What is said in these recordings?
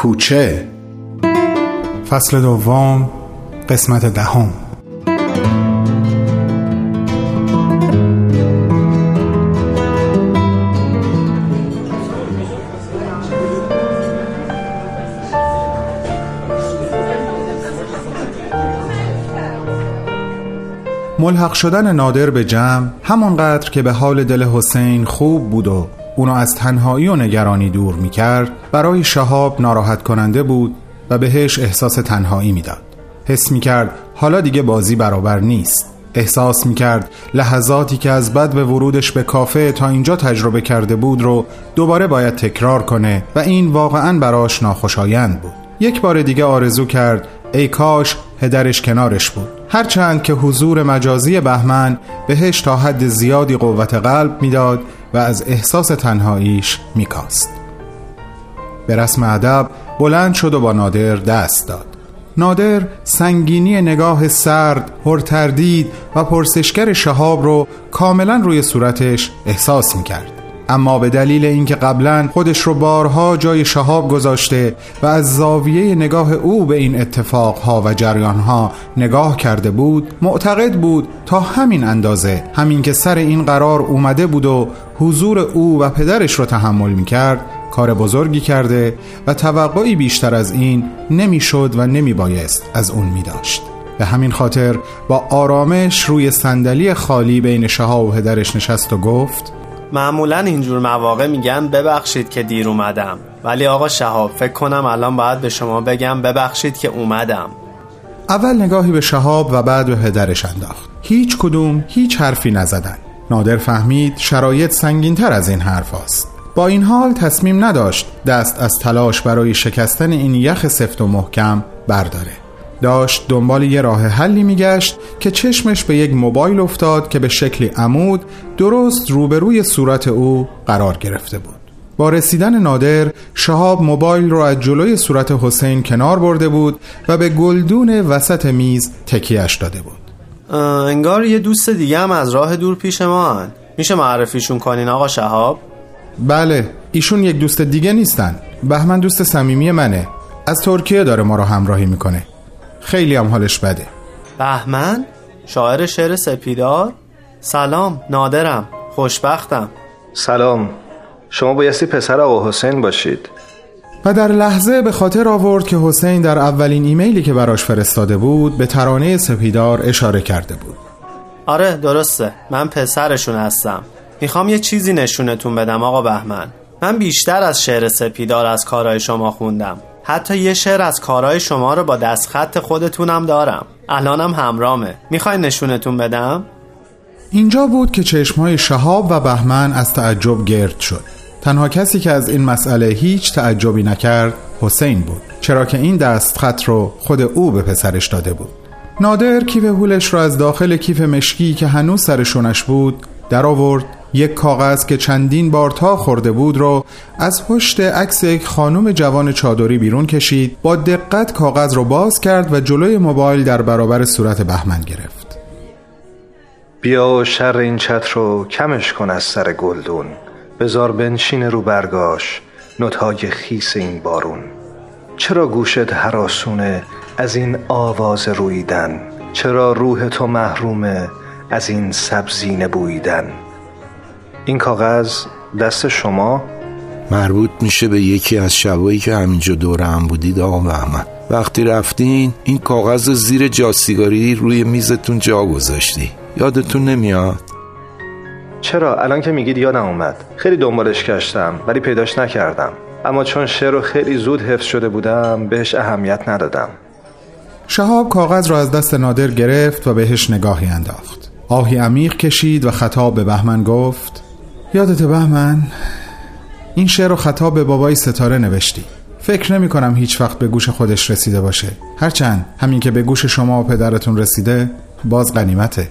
کوچه. فصل دوم قسمت دهم. ملحق شدن نادر به جمع همانقدر که به حال دل حسین خوب بود و اونو از تنهایی و نگرانی دور می کرد برای شهاب ناراحت کننده بود و بهش احساس تنهایی می‌داد. حس می کرد حالا دیگه بازی برابر نیست. احساس می کرد لحظاتی که از بد به ورودش به کافه تا اینجا تجربه کرده بود رو دوباره باید تکرار کنه و این واقعا براش ناخوشایند بود. یک بار دیگه آرزو کرد ای کاش هدرش کنارش بود. هرچند که حضور مجازی بهمن بهش تا حد زیادی قوت قلب می‌داد و از احساس تنهاییش میکاست. به رسم ادب بلند شد و با نادر دست داد. نادر سنگینی نگاه سرد، پرتردید و پرسشگر شهاب رو کاملا روی صورتش احساس می‌کرد. اما به دلیل اینکه قبلا خودش رو بارها جای شهاب گذاشته و از زاویه نگاه او به این اتفاقها و جریانها نگاه کرده بود معتقد بود تا همین اندازه همین که سر این قرار اومده بود و حضور او و پدرش رو تحمل می کرد کار بزرگی کرده و توقعی بیشتر از این نمی‌شد و نمی بایست از اون می داشت. به همین خاطر با آرامش روی صندلی خالی بین شهاب و پدرش نشست و گفت معمولا اینجور مواقع میگن ببخشید که دیر اومدم. ولی آقا شهاب فکر کنم الان باید به شما بگم ببخشید که اومدم. اول نگاهی به شهاب و بعد به پدرش انداخت. هیچ کدوم هیچ حرفی نزدن. نادر فهمید شرایط سنگینتر از این حرف است. با این حال تصمیم نداشت دست از تلاش برای شکستن این یخ سفت و محکم برداره. داشت دنبال یه راه حلی میگشت که چشمش به یک موبایل افتاد که به شکلی عمود درست روبروی صورت او قرار گرفته بود. با رسیدن نادر شهاب موبایل رو از جلوی صورت حسین کنار برده بود و به گلدون وسط میز تکیهش داده بود. انگار یه دوست دیگه هم از راه دور پیش ما هن. میشه معرفیشون کنین آقا شهاب؟ بله ایشون یک دوست دیگه نیستن. بهمن دوست صمیمی منه. از ترکیه داره ما رو همراهی می‌کنه. خیلی هم حالش بده. بهمن؟ شاعر شعر سپیدار؟ سلام نادرم خوشبختم. سلام شما بایستی پسر آقا حسین باشید. و در لحظه به خاطر آورد که حسین در اولین ایمیلی که براش فرستاده بود به ترانه سپیدار اشاره کرده بود. آره درسته. من پسرشون هستم. می‌خوام یه چیزی نشونتون بدم آقا بهمن. من بیشتر از شعر سپیدار از کارهای شما خوندم. حتی یه شعر از کارهای شما رو با دستخط خودتونم دارم. الانم همرامه. می‌خوای نشونتون بدم؟ اینجا بود که چشمهای شهاب و بهمن از تعجب گرد شد. تنها کسی که از این مسئله هیچ تعجبی نکرد حسین بود. چرا که این دستخط رو خود او به پسرش داده بود. نادر کیف هولش را از داخل کیف مشکی که هنوز سرشونش بود در آورد یک کاغذ که چندین بار تا خورده بود رو از پشت عکس یک خانم جوان چادری بیرون کشید با دقت کاغذ رو باز کرد و جلوی موبایل در برابر صورت بهمن گرفت. بیا شر این چتر رو کمش کن از سر گلدون. بزار بنشین رو برگاش نوتهای خیس این بارون. چرا گوشت حراسونه از این آواز رویدن؟ چرا روح تو محرومه از این سبزی نبویدن این کاغذ دست شما مربوط میشه به یکی از شبایی که همینجا دور هم بودید آقا بهمن وقتی رفتین این کاغذ زیر جاسیگاری روی میزتون جا گذاشتی. یادتون نمیاد؟ چرا؟ الان که میگید یادم اومد. خیلی دنبالش کشتم ولی پیداش نکردم. اما چون شعر رو خیلی زود حفظ شده بودم بهش اهمیت ندادم. شهاب کاغذ را از دست نادر گرفت و بهش نگاهی انداخت. آهی عمیق کشید و خطاب به بهمن گفت یادت بهمن این شعر رو خطاب به بابای ستاره نوشتی. فکر نمی کنم هیچ وقت به گوش خودش رسیده باشه. هرچند همین که به گوش شما و پدرتون رسیده باز غنیمته.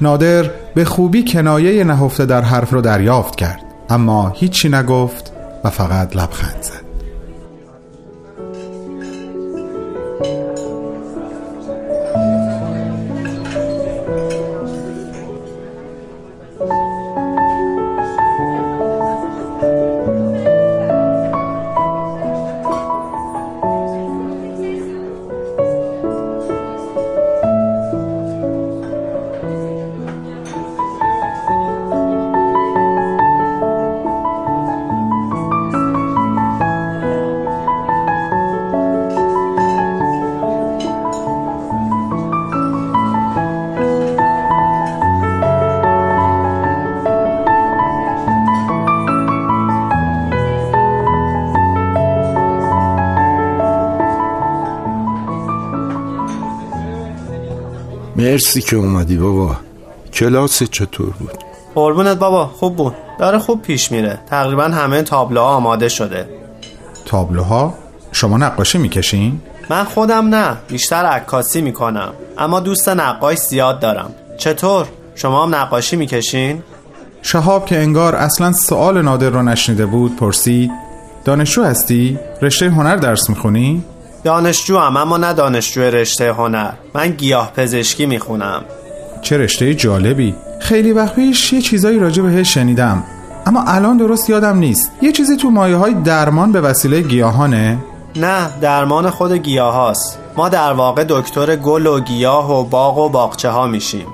نادر به خوبی کنایه نهفته در حرف رو دریافت کرد. اما هیچی نگفت و فقط لبخند زد. مرسی که اومدی بابا. کلاس چطور بود؟ قربونت بابا خوب بود. داره خوب پیش میره. تقریبا همه تابلوها آماده شده. تابلوها؟ شما نقاشی می‌کشین؟ من خودم نه بیشتر عکاسی می‌کنم. اما دوست نقاش زیاد دارم. چطور؟ شما هم نقاشی می‌کشین؟ شهاب که انگار اصلا سوال نادر رو نشنیده بود پرسید دانشجو هستی؟ رشته هنر درس می‌خونی؟ دانشجو هم اما نه دانشجو رشته هنر. من گیاه پزشکی می‌خونم. چه رشته جالبی. خیلی وقت پیش یه چیزایی راجع بهش شنیدم. اما الان درست یادم نیست. یه چیزی تو مایه های درمان به وسیله گیاهانه؟ نه درمان خود گیاه هاست. ما در واقع دکتر گل و گیاه و باغ و باغچه ها میشیم.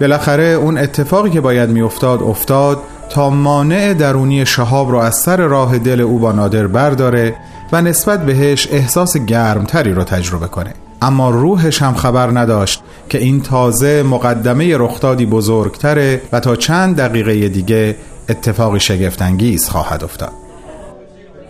بالاخره اون اتفاقی که باید میافتاد افتاد تا مانع درونی شهاب رو از سر راه دل او با نادر برداره و نسبت بهش احساس گرمتری رو تجربه کنه. اما روحش هم خبر نداشت که این تازه مقدمه رخدادی بزرگتره و تا چند دقیقه دیگه اتفاقی شگفتانگیز خواهد افتاد.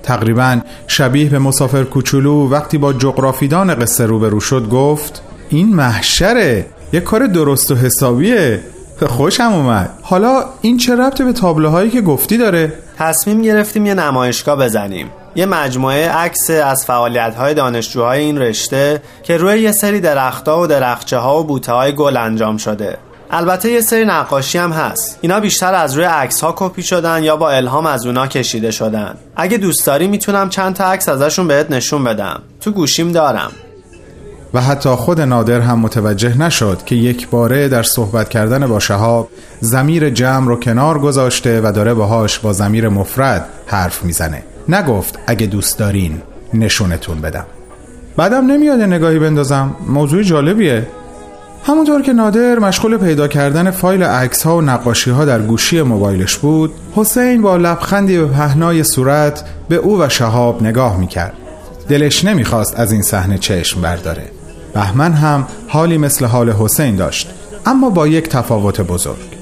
تقریبا شبیه به مسافر کوچولو وقتی با جغرافیدان قصه روبرو شد گفت این محشره یه کار درست و حسابیه. خوشم اومد. حالا این چه ربطه به تابلوهایی که گفتی داره؟ تصمیم گرفتیم یه نمایشگاه بزنیم. یه مجموعه عکس از فعالیت های دانشجوهای این رشته که روی یه سری درختها و درخچه ها و بوته های گل انجام شده. البته یه سری نقاشی هم هست. اینا بیشتر از روی عکس ها کپی شدن یا با الهام از اونا کشیده شدن. اگه دوست داری می‌تونم چند تا عکس ازشون بهت نشون بدم. تو گوشیم دارم. و حتی خود نادر هم متوجه نشد که یک باره در صحبت کردن با شهاب زمیر جمع رو کنار گذاشته و داره باهاش با زمیر مفرد حرف می‌زنه. نگفت اگه دوست دارین نشونتون بدم. بعدم نمیاد نگاهی بندازم. موضوع جالبیه. همونطور که نادر مشغول پیدا کردن فایل عکس ها و نقاشی ها در گوشی موبایلش بود حسین با لبخندی به پهنای صورت به او و شهاب نگاه می‌کرد. دلش نمی‌خواست از این صحنه چشم برداره. بهمن هم حالی مثل حال حسین داشت اما با یک تفاوت بزرگ.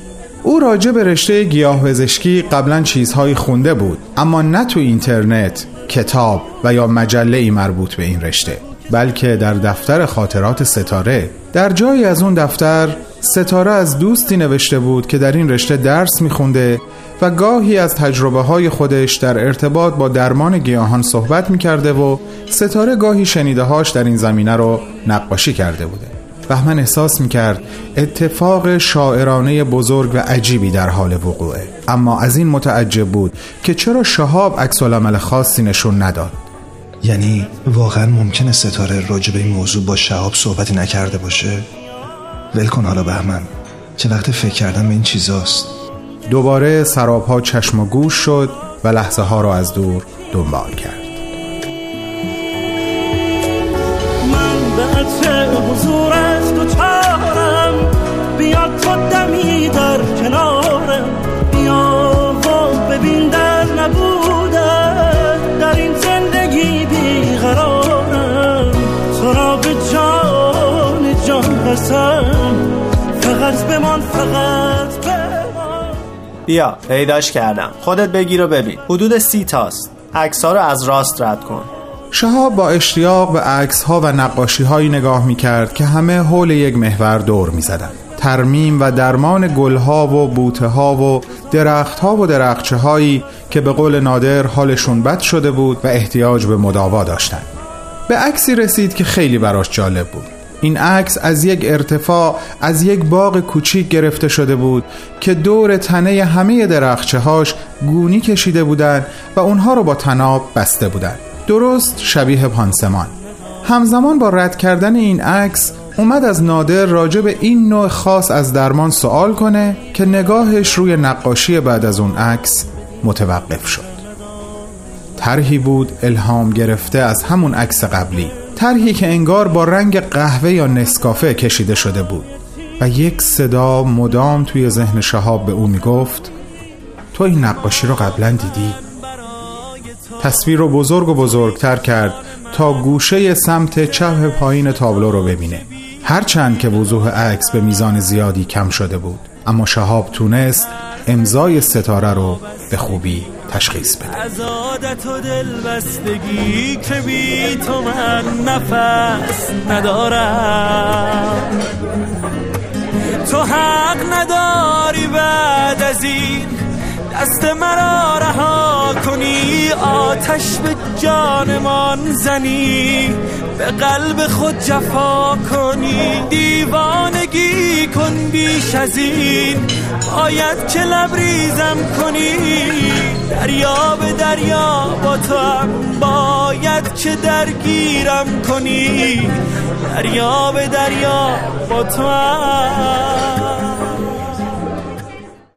او راجع به رشته گیاه پزشکی قبلا چیزهایی خونده بود اما نه تو اینترنت کتاب و یا مجله ای مربوط به این رشته بلکه در دفتر خاطرات ستاره. در جایی از اون دفتر ستاره از دوستی نوشته بود که در این رشته درس میخونده و گاهی از تجربه های خودش در ارتباط با درمان گیاهان صحبت می‌کرده و ستاره گاهی شنیده هاش در این زمینه رو نقاشی کرده بوده. بهمن احساس می‌کرد اتفاق شاعرانه بزرگ و عجیبی در حال وقوعه. اما از این متعجب بود که چرا شهاب عکس خاصی نشون نداد. یعنی واقعا ممکنه ستاره راجع به این موضوع با شهاب صحبتی نکرده باشه؟ ول کن حالا بهمن. چه وقت فکر کردن به این چیزاست. دوباره سرابها چشم و گوش شد و لحظه ها را از دور دنبال کرد. جان رسم فقط بمان فقط بیا پیداش کردم. خودت بگیر و ببین. حدود سی تاست. عکس ها رو از راست رد کن. شهاب با اشتیاق به عکس ها و نقاشی هایی نگاه می کرد که همه حول یک محور دور می زدن. ترمیم و درمان گل ها و بوته ها و درخت ها و درخچه هایی که به قول نادر حالشون بد شده بود و احتیاج به مداوا داشتند. به عکسی رسید که خیلی براش جالب بود. این عکس از یک ارتفاع از یک باغ کوچیک گرفته شده بود که دور تنه همه درخچه گونی کشیده بودند و اونها رو با تناب بسته بودند. درست شبیه پانسمان. همزمان با رد کردن این عکس اومد از نادر راجع به این نوع خاص از درمان سوال کنه که نگاهش روی نقاشی بعد از اون عکس متوقف شد. طرحی بود الهام گرفته از همون عکس قبلی. طرحی که انگار با رنگ قهوه یا نسکافه کشیده شده بود و یک صدا مدام توی ذهن شهاب به او می‌گفت تو این نقاشی رو قبلا دیدی؟ تصویر رو بزرگ و بزرگتر کرد تا گوشه سمت چپ پایین تابلو رو ببینه. هرچند که وضوح عکس به میزان زیادی کم شده بود اما شهاب تونست امضای ستاره رو به خوبی تشخیص بده. از عادت و دل بستگی که بی تو من نفس ندارم. تو حق نداری بعد از این دست مرا رها کنی آتش به جانمان زنی به قلب خود جفا کنی. دیوانگی کن بیش از این. باید که لبریزم کنی؟ دریا به دریا با تو باید که درگیرم کنی؟ دریا به دریا با تو هم.